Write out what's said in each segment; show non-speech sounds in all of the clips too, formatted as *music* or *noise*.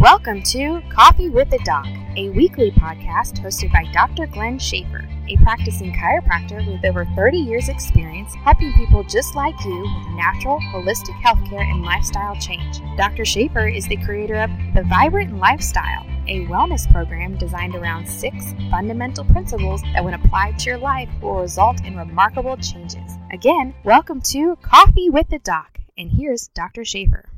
Welcome to Coffee with the Doc, a weekly podcast hosted by Dr. Glenn Schaefer, a practicing chiropractor with over 30 years' experience helping people just like you with natural, holistic healthcare and lifestyle change. Dr. Schaefer is the creator of The Vibrant Lifestyle, a wellness program designed around six fundamental principles that, when applied to your life, will result in remarkable changes. Again, welcome to Coffee with the Doc, and here's Dr. Schaefer.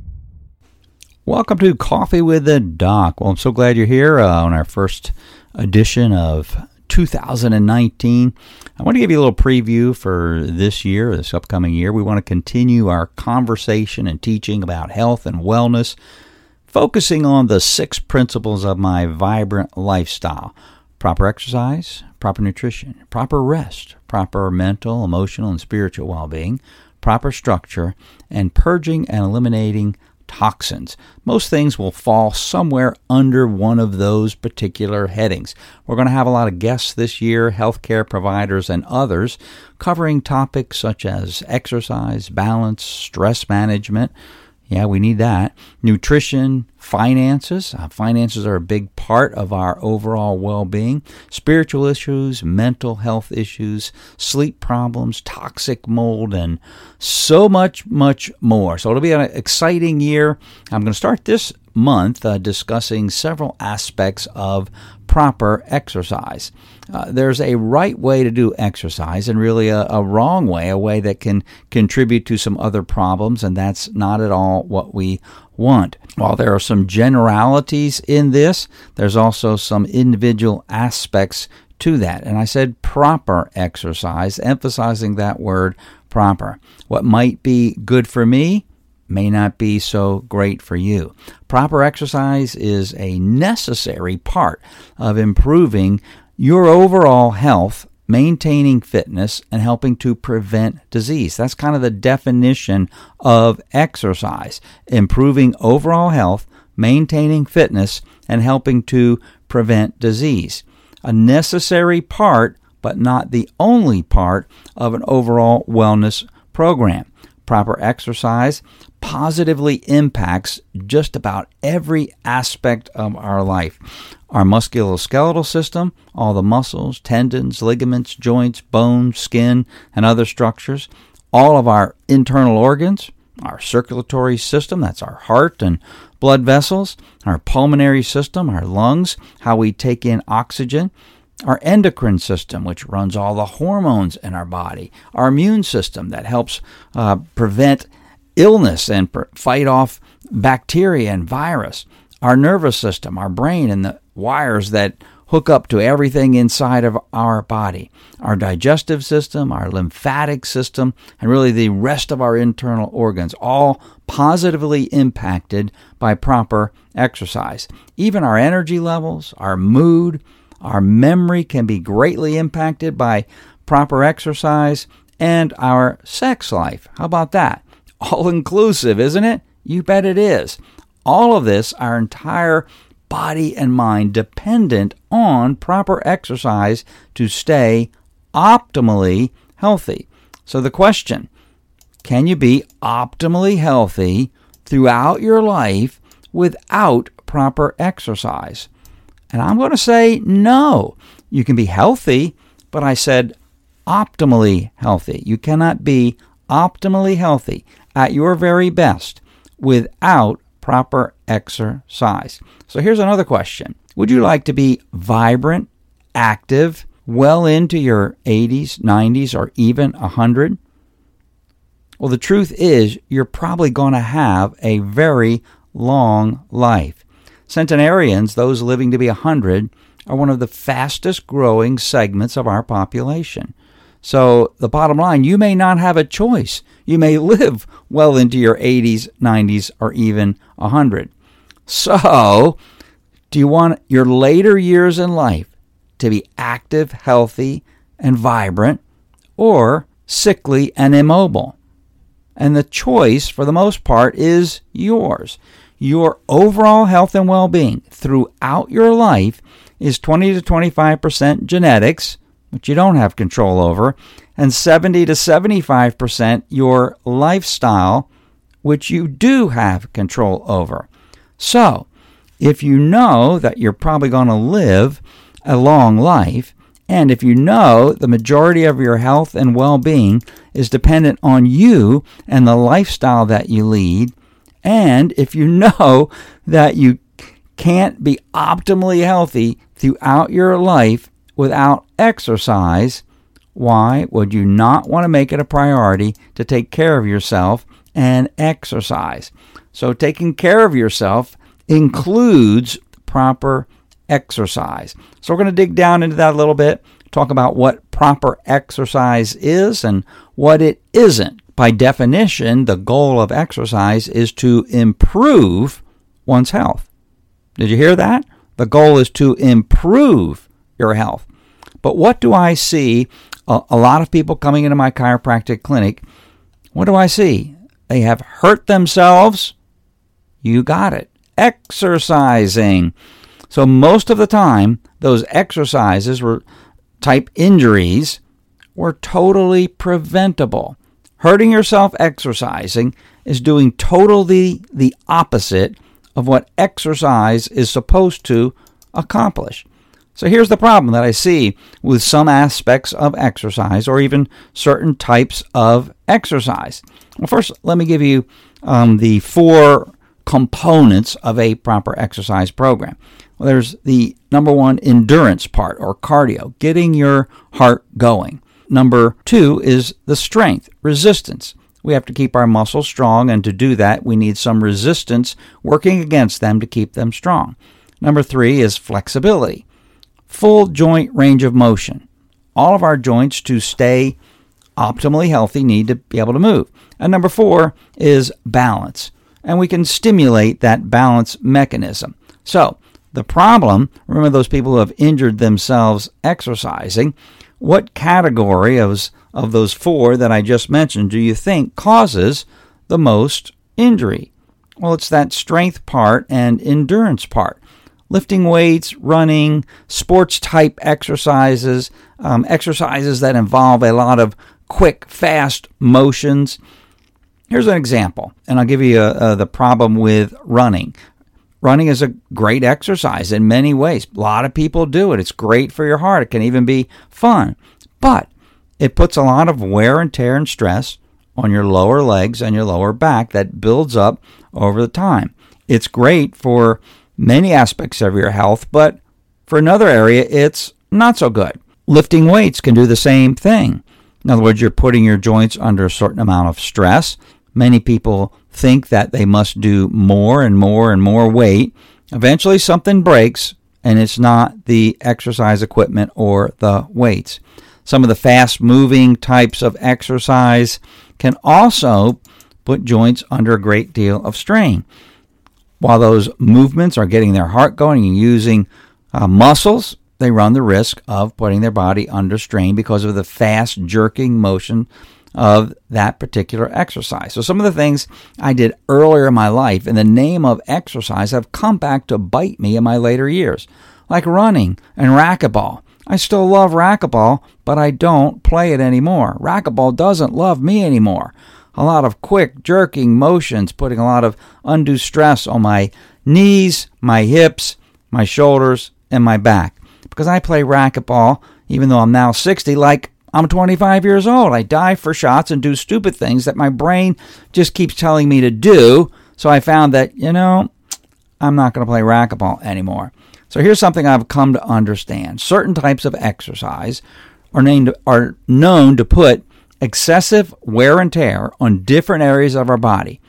Welcome to Coffee with the Doc. Well, I'm so glad you're here uh, on our first edition of 2019. I want to give you a little preview for this year, this upcoming year. We want to continue our conversation and teaching about health and wellness, focusing on the six principles of my vibrant lifestyle proper exercise, proper nutrition, proper rest, proper mental, emotional, and spiritual well being, proper structure, and purging and eliminating toxins. Most things will fall somewhere under one of those particular headings. We're going to have a lot of guests this year, healthcare providers and others, covering topics such as exercise, balance, stress management, yeah, we need that. Nutrition, finances. Uh, finances are a big part of our overall well being. Spiritual issues, mental health issues, sleep problems, toxic mold, and so much, much more. So it'll be an exciting year. I'm going to start this month uh, discussing several aspects of proper exercise. Uh, there's a right way to do exercise and really a, a, wrong way, a way that can contribute to some other problems, and that's not at all what we want. While there are some generalities in this, there's also some individual aspects to that. And I said proper exercise, emphasizing that word proper. What might be good for me may not be so great for you. Proper exercise is a necessary part of improving your overall health, maintaining fitness, and helping to prevent disease. That's kind of the definition of exercise improving overall health, maintaining fitness, and helping to prevent disease. A necessary part, but not the only part of an overall wellness program. Proper exercise positively impacts just about every aspect of our life. Our musculoskeletal system, all the muscles, tendons, ligaments, joints, bones, skin, and other structures, all of our internal organs, our circulatory system, that's our heart and blood vessels, our pulmonary system, our lungs, how we take in oxygen, our endocrine system, which runs all the hormones in our body, our immune system that helps uh, prevent illness and fight off bacteria and virus, our nervous system, our brain, and the wires that hook up to everything inside of our body, our digestive system, our lymphatic system, and really the rest of our internal organs, all positively impacted by proper exercise. Even our energy levels, our mood, our memory can be greatly impacted by proper exercise, and our sex life. How about that? All inclusive, isn't it? You bet it is. All of this, our entire body and mind dependent on proper exercise to stay optimally healthy. So the question, can you be optimally healthy throughout your life without proper exercise? And I'm going to say no. You can be healthy, but I said optimally healthy. You cannot be optimally healthy at your very best without proper exercise. So here's another question Would you like to be vibrant, active, well into your 80s, 90s, or even 100? Well, the truth is, you're probably going to have a very long life. Centenarians, those living to be 100, are one of the fastest growing segments of our population. So, the bottom line, you may not have a choice. You may live well into your 80s, 90s, or even 100. So, do you want your later years in life to be active, healthy, and vibrant, or sickly and immobile? And the choice, for the most part, is yours. Your overall health and well being throughout your life is 20 to 25% genetics which you don't have control over, and 70 to 75% your lifestyle, which you do have control over. So, if you know that you're probably going to live a long life, and if you know the majority of your health and well being is dependent on you and the lifestyle that you lead, and if you *laughs* know that you can't be optimally healthy throughout your life without exercise, why would you not want to make it a priority to take care of yourself and exercise? So, taking care of yourself includes proper exercise. So, we're going to dig down into that a little bit, talk about what proper exercise is and what it isn't. By definition, the goal of exercise is to improve one's health. Did you hear that? The goal is to improve your health. But what do I see? A, lot of people coming into my chiropractic clinic, what do I see? They have hurt themselves. You got it. Exercising. So most of the time, those exercises were type injuries were totally preventable. Hurting yourself exercising is doing totally the opposite of what exercise is supposed to accomplish. So here's the problem that I see with some aspects of exercise or even certain types of exercise. Well, first, let me give you um, the four components of a proper exercise program. Well, there's the number one endurance part or cardio, getting your heart going. Number two is the strength, resistance. We have to keep our muscles strong, and to do that, we need some resistance working against them to keep them strong. Number three is flexibility, full joint range of motion. All of our joints to stay optimally healthy need to be able to move. And number four is balance, and we can stimulate that balance mechanism. So, the problem, remember those people who have injured themselves exercising, what category of, of those four that I just mentioned do you think causes the most injury? Well, it's that strength part and endurance part. Lifting weights, running, sports type exercises, um, exercises that involve a lot of quick, fast motions. Here's an example, and I'll give you a, a, the problem with running. Running is a great exercise in many ways. A lot of people do it. It's great for your heart. It can even be fun. But it puts a lot of wear and tear and stress on your lower legs and your lower back that builds up over the time. It's great for many aspects of your health, but for another area, it's not so good. Lifting weights can do the same thing. In other words, you're putting your joints under a certain amount of stress. Many people think that they must do more and more and more weight. Eventually, something breaks, and it's not the exercise equipment or the weights. Some of the fast moving types of exercise can also put joints under a great deal of strain. While those movements are getting their heart going and using uh, muscles, they run the risk of putting their body under strain because of the fast jerking motion of that particular exercise. So, some of the things I did earlier in my life in the name of exercise have come back to bite me in my later years, like running and racquetball. I still love racquetball, but I don't play it anymore. Racquetball doesn't love me anymore. A lot of quick, jerking motions, putting a lot of undue stress on my knees, my hips, my shoulders, and my back. Because I play racquetball, even though I'm now 60, like I'm 25 years old. I dive for shots and do stupid things that my brain just keeps telling me to do. So I found that, you know, I'm not going to play racquetball anymore. So here's something I've come to understand. Certain types of exercise are named are known to put excessive wear and tear on different areas of our body.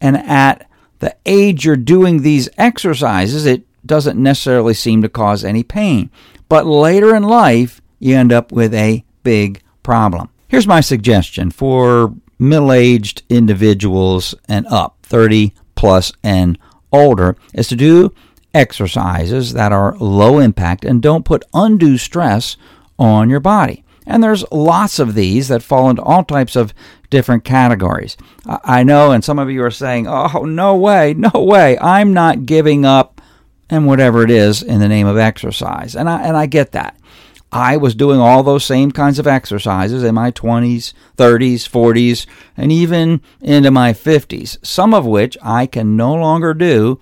And at the age you're doing these exercises, it doesn't necessarily seem to cause any pain. But later in life, you end up with a big problem. Here's my suggestion for middle aged individuals and up, 30 plus and older, is to do exercises that are low impact and don't put undue stress on your body. And there's lots of these that fall into all types of different categories. I know, and some of you are saying, oh, no way, no way, I'm not giving up and whatever it is in the name of exercise. And I, and I get that. I was doing all those same kinds of exercises in my 20s, 30s, 40s, and even into my 50s, some of which I can no longer do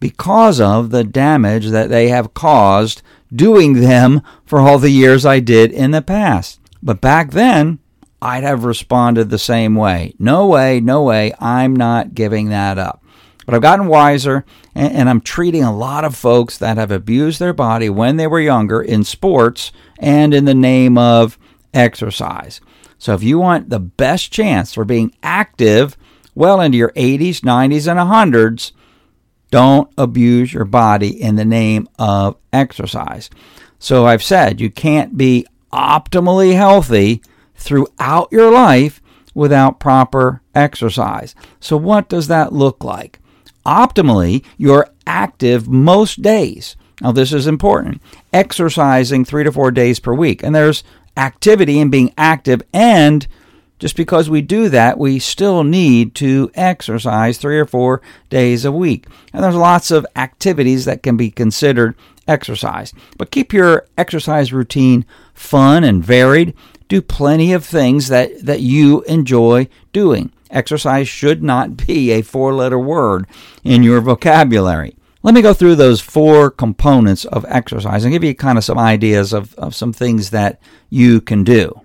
because of the damage that they have caused doing them for all the years I did in the past. But back then, I'd have responded the same way. No way, no way, I'm not giving that up. But I've gotten wiser, and, I'm treating a lot of folks that have abused their body when they were younger in sports and in the name of exercise. So if you want the best chance for being active well into your 80s, 90s, and 100s, don't abuse your body in the name of exercise. So I've said you can't be optimally healthy throughout your life without proper exercise. So, what does that look like? Optimally, you're active most days. Now, this is important. Exercising three to four days per week. And there's activity in being active, and just because we do that, we still need to exercise three or four days a week. And there's lots of activities that can be considered exercise. But keep your exercise routine fun and varied do plenty of things that, that you enjoy doing. Exercise should not *laughs* be a four letter word in your vocabulary. Let me go through those four components of exercise and give you kind of some ideas of, of some things that you can do.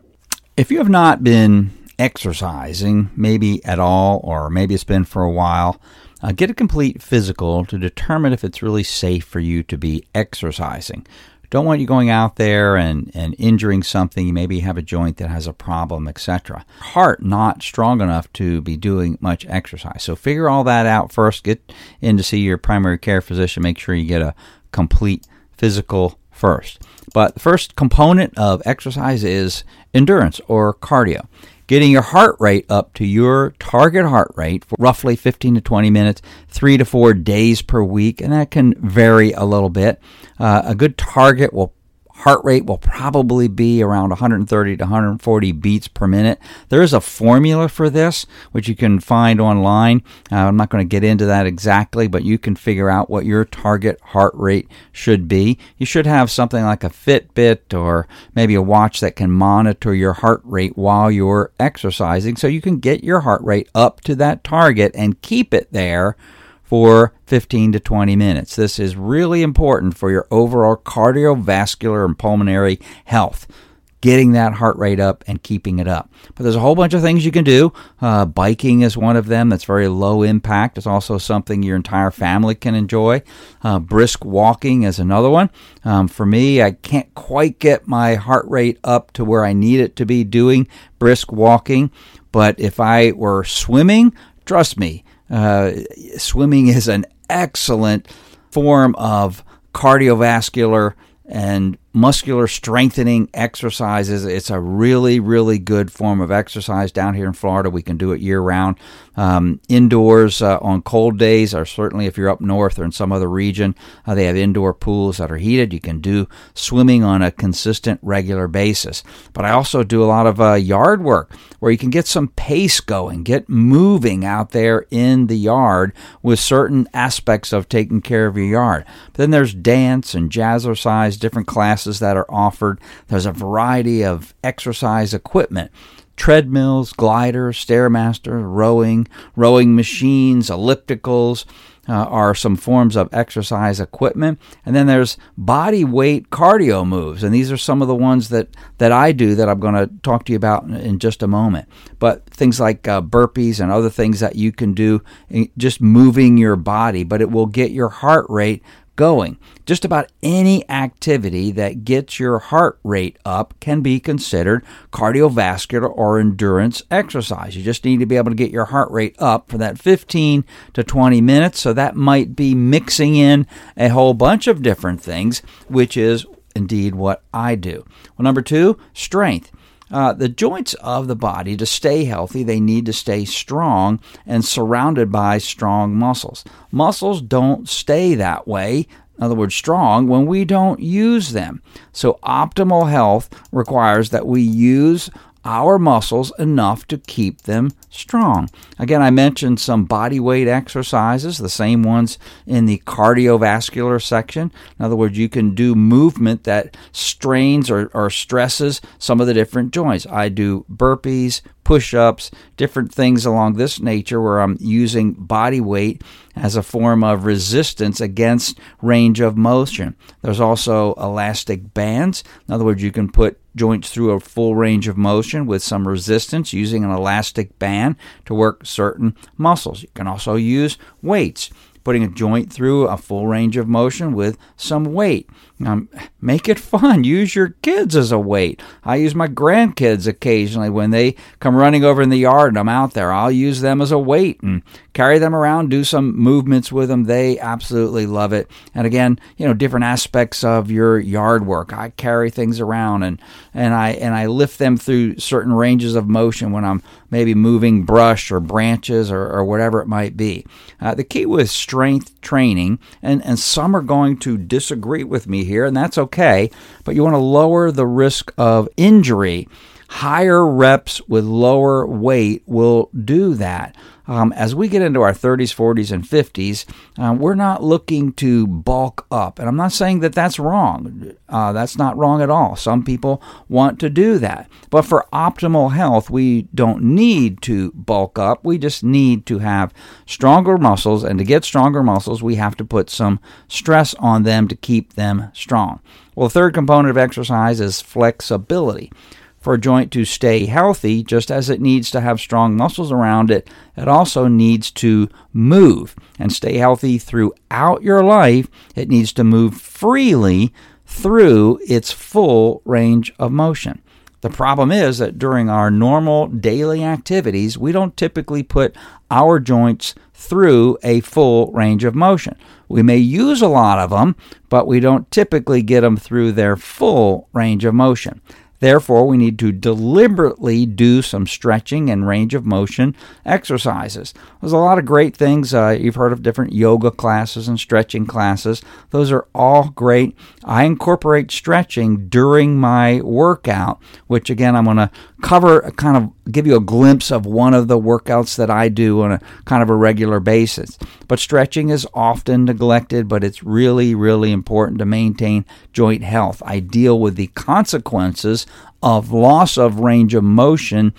If you have not been exercising, maybe at all, or maybe it's been for a while, uh, get a complete physical to determine if it's really safe for you to be exercising. Don't want you going out there and, and injuring something. You maybe have a joint that has a problem, etc. Heart not strong enough to be doing much exercise. So figure all that out first. Get in to see your primary care physician. Make sure you get a complete physical first. But the first component of exercise is endurance or cardio getting your heart rate up to your target heart rate for roughly 15 to 20 minutes, three to four days per week, and that can vary a little bit. Uh, a good target will heart rate will probably be around 130 to 140 beats per minute. There is a formula for this, which you can find online. Uh, I'm not going to get into that exactly, but you can figure out what your target heart rate should be. You should have something like a Fitbit or maybe a watch that can monitor your heart rate while you're exercising so you can get your heart rate up to that target and keep it there for 15 to 20 minutes. This is really important for your overall cardiovascular and pulmonary health. Getting that heart rate up and keeping it up. But there's a whole bunch of things you can do. Uh, biking is one of them that's very low impact. It's also something your entire family can enjoy. Uh, brisk walking is another one. Um, for me, I can't quite get my heart rate up to where I need it to be doing brisk walking. But if I were swimming, trust me, uh, swimming is an excellent form of cardiovascular and muscular strengthening exercises. It's a really, really good form of exercise down here in Florida. We can do it year round. Um, indoors uh, on cold days, or certainly if you're up north or in some other region, uh, they have indoor pools that are heated. You can do swimming on a consistent, regular basis. But I also do a lot of uh, yard work where you can get some pace going, get moving out there in the yard with certain aspects of taking care of your yard. But then there's dance and jazzercise, different classes that are offered. There's a variety of exercise equipment treadmills, gliders, stairmaster, rowing, rowing machines, ellipticals. Uh, are some forms of exercise equipment. And then there's body weight cardio moves. And these are some of the ones that, that I do that I'm going to talk to you about in, in, just a moment. But things like uh, burpees and other things that you can do, just moving your body, but it will get your heart rate going. Just about any activity that gets your heart rate up can be considered cardiovascular or endurance exercise. You just need to be able to get your heart rate up for that 15 to 20 minutes. So that might be mixing in a whole bunch of different things, which is indeed what I do. Well, number two, strength. Uh, the joints of the body, to stay healthy, they need to stay strong and surrounded by strong muscles. Muscles don't stay that way, in other words, strong, when we don't use them. So, optimal health requires that we use our muscles enough to keep them strong. Again, I mentioned some body weight exercises, the same ones in the cardiovascular section. In other words, you can do movement that strains or, or stresses some of the different joints. I do burpees, push ups, different things along this nature where I'm using body weight as a form of resistance against range of motion. There's also elastic bands. In other words, you can put joints through a full range of motion with some resistance using an elastic band to work certain muscles. You can also use weights putting a joint through a full range of motion with some weight. Um, make it fun. Use your kids as a weight. I use my grandkids occasionally when they come running over in the yard and I'm out there. I'll use them as a weight and carry them around, do some movements with them. They absolutely love it. And again, you know, different aspects of your yard work. I carry things around and and I and I lift them through certain ranges of motion when I'm maybe moving brush or branches or, or whatever it might be. Uh, the key with strength training, and, and some are going to disagree with me here, and that's okay, but you want to lower the risk of injury. Higher reps with lower weight will do that um, as we get into our 30s, 40s, and 50s, um, we're not looking to bulk up. And I'm not saying that that's wrong. Uh, that's not wrong at all. Some people want to do that. But for optimal health, we don't need to bulk up. We just need to have stronger muscles. And to get stronger muscles, we have to put some stress on them to keep them strong. Well, the third component of exercise is flexibility for a joint to stay healthy, just as it needs to have strong muscles around it, it also needs to move and stay healthy throughout your life. It needs to move freely through its full range of motion. The problem is that during our normal daily activities, we don't typically put our joints through a full range of motion. We may use a lot of them, but we don't typically get them through their full range of motion. Therefore, we need to deliberately do some stretching and range of motion exercises. There's a lot of great things. Uh, you've heard of different yoga classes and stretching classes. Those are all great. I incorporate stretching during my workout, which again, I'm going to cover, kind of give you a glimpse of one of the workouts that I do on a kind of a regular basis. But stretching is often neglected, but it's really, really important to maintain joint health. I deal with the consequences of loss of range of motion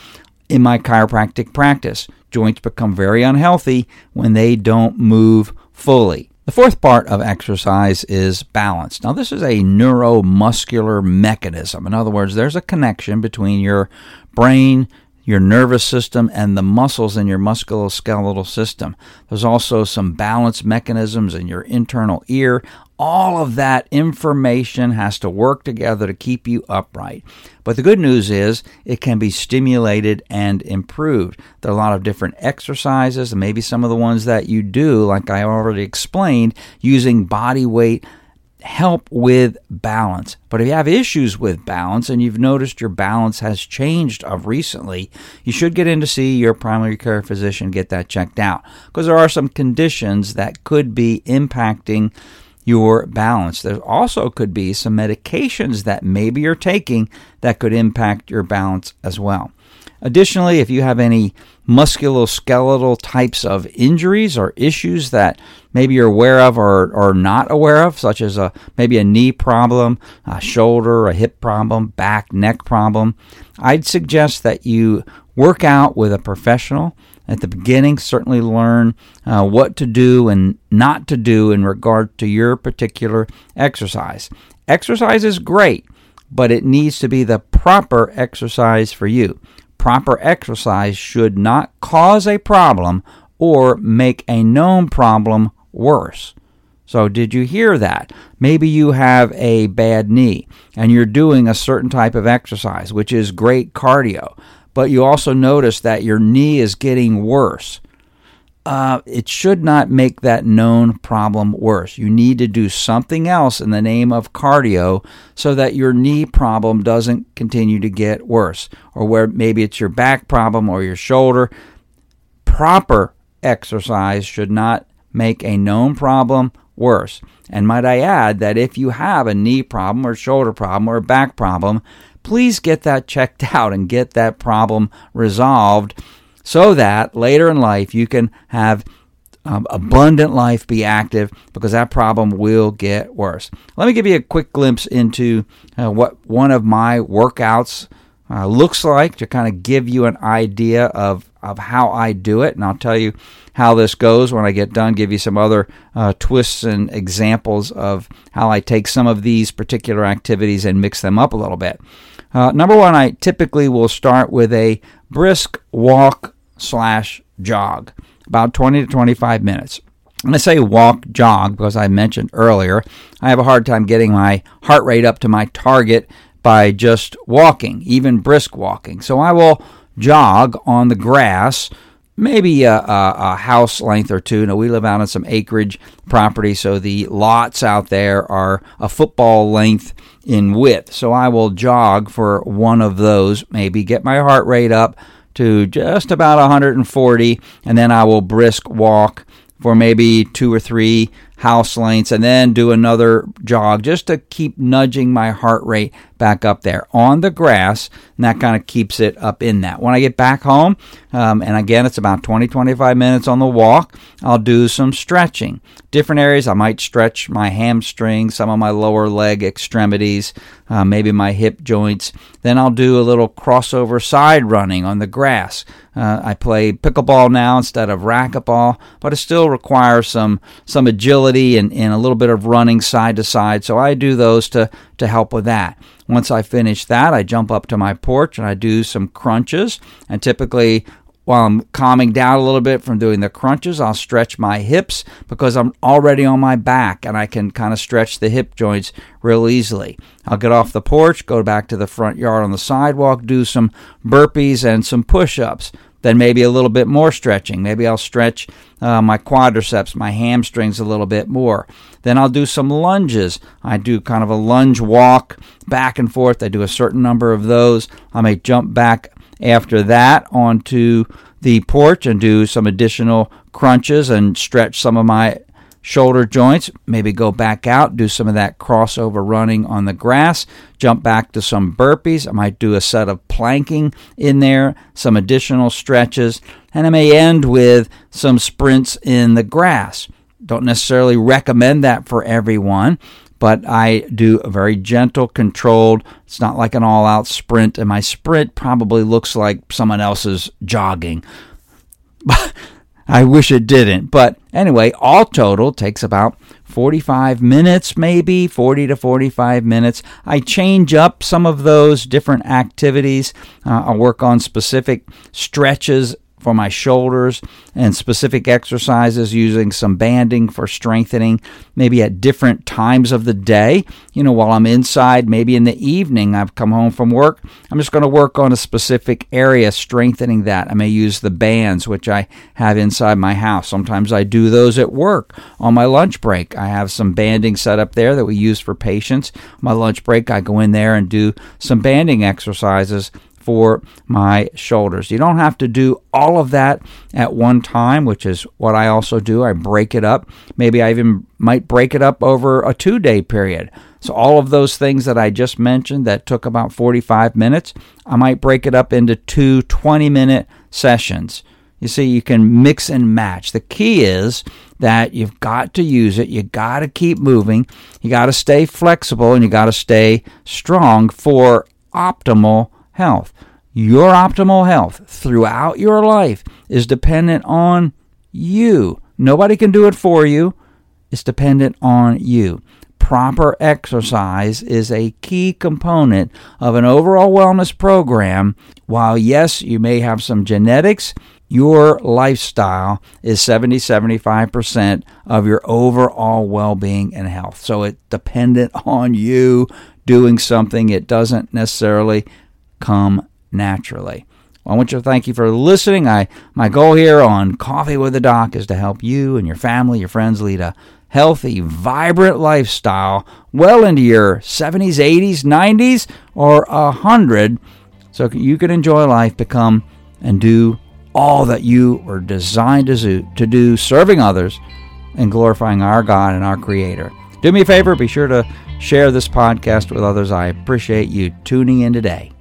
in my chiropractic practice. Joints become very unhealthy when they don't move fully. The fourth part of exercise is balance. Now, this is a neuromuscular mechanism. In other words, there's a connection between your brain, your nervous system, and the muscles in your musculoskeletal system. There's also some balance mechanisms in your internal ear all of that information has to work together to keep you upright. But the good news is it can be stimulated and improved. There are a lot of different exercises, and maybe some of the ones that you do, like I already explained, using body weight help with balance. But if you have issues with balance and you've noticed your balance has changed of recently, you should get in to see your primary care physician, get that checked out. Because there are some conditions that could be impacting your balance. There also could be some medications that maybe you're taking that could impact your balance as well. Additionally, if you have any musculoskeletal types of injuries or issues that maybe you're aware of or, or not aware of, such as a maybe a knee problem, a shoulder, a hip problem, back, neck problem, I'd suggest that you work out with a professional at the beginning, certainly learn uh, what to do and not to do in regard to your particular exercise. Exercise is great, but it needs to be the proper exercise for you. Proper exercise should not cause a problem or make a known problem worse. So, did you hear that? Maybe you have a bad knee and you're doing a certain type of exercise, which is great cardio but you also notice that your knee is getting worse. Uh, it should not make that known problem worse. You need to do something else in the name of cardio so that your knee problem doesn't continue to get worse, or where maybe it's your back problem or your shoulder. Proper exercise should not make a known problem worse. And might I add that if you have a knee problem or shoulder problem or back problem, please get that checked *laughs* out and get that problem resolved so that later in life you can have um, abundant life, be active, because that problem will get worse. Let me give you a quick glimpse into uh, what one of my workouts uh, looks like to kind of give you an idea of, of how I do it. And I'll tell you how this goes when I get done, give you some other uh, twists and examples of how I take some of these particular activities and mix them up a little bit. Uh, number one, I typically will start with a brisk walk slash jog, about 20 to 25 minutes. And I say walk, jog, because I mentioned earlier, I have a hard time getting my heart rate up to my target by just walking, even brisk walking. So I will jog on the grass, maybe a, a, a, house length or two. Now, we live out on some acreage property, so the lots out there are a football length in width. So I will jog for one of those, maybe get my heart rate up to just about 140, and then I will brisk walk for maybe two or three house lengths and then do another jog just to keep nudging my heart rate back up there on the grass and that kind of keeps it up in that. When i get back home um, and again it's about 20 25 minutes on the walk i'll do some stretching. Different areas i might stretch my hamstrings some of my lower leg extremities uh, maybe my hip joints. Then i'll do a little crossover side running on the grass. Uh, i play pickleball now instead of racquetball but it still requires some some agility and, and a little bit of running side to side. So I do those to, to help with that. Once I finish that, I jump up to my porch and I do some crunches. And typically, while I'm calming down a little bit from doing the crunches, I'll stretch my hips because I'm already on my back and I can kind of stretch the hip joints real easily. I'll get off the porch, go back to the front yard on the sidewalk, do some burpees and some push ups then maybe a little bit more stretching. Maybe I'll stretch uh, my quadriceps, my hamstrings a little bit more. Then I'll do some lunges. I do kind of a lunge walk back and forth. I do a certain number of those. I may jump back after that onto the porch and do some additional crunches and stretch some of my shoulder joints, maybe go back out, do some of that crossover running on the grass, jump back to some burpees. I might do a set of planking in there, some additional stretches, and I may end with some sprints in the grass. Don't necessarily recommend that for everyone, but I do a very gentle, controlled. It's not like an all out sprint, and my sprint probably looks like someone else's jogging. *laughs* I wish it didn't. But anyway, all total takes about 45 minutes, maybe 40 to 45 minutes. I change up some of those different activities. Uh, I'll work on specific stretches for my shoulders and specific exercises using some banding for strengthening, maybe at different times of the day. You know, while I'm inside, maybe in the evening, I've come home from work, I'm just going to work on a specific area, strengthening that. I may use the bands, which I have inside my house. Sometimes I do those at work on my lunch break. I have some banding set up there that we use for patients. My lunch break, I go in there and do some banding exercises for my shoulders. You don't have to do all of that at one time, which is what I also do. I break it up. Maybe I even might break it up over a two day period. So, all of those things that I just mentioned that took about 45 minutes, I might break it up into two 20 minute sessions. You see, you can mix and match. The key is that you've got to use it. You got to keep moving. You got to stay flexible and you got to stay strong for optimal health. Your optimal health throughout your life is dependent on you. Nobody can do it for you. It's dependent on you. Proper exercise is a key component of an overall wellness program. While, yes, you may have some genetics, your lifestyle is 70 75% of your overall well being and health. So it's dependent *laughs* on you doing something. It doesn't necessarily come naturally. Well, I want to thank you for listening. I my goal here on Coffee with the Doc is to help you and your family, your friends lead a healthy, vibrant lifestyle well into your 70s, 80s, 90s, or 100 so you can enjoy life, become and do all that you were designed to do serving others and glorifying our God and our Creator. Do me a favor, be sure to share this podcast with others. I appreciate you tuning in today.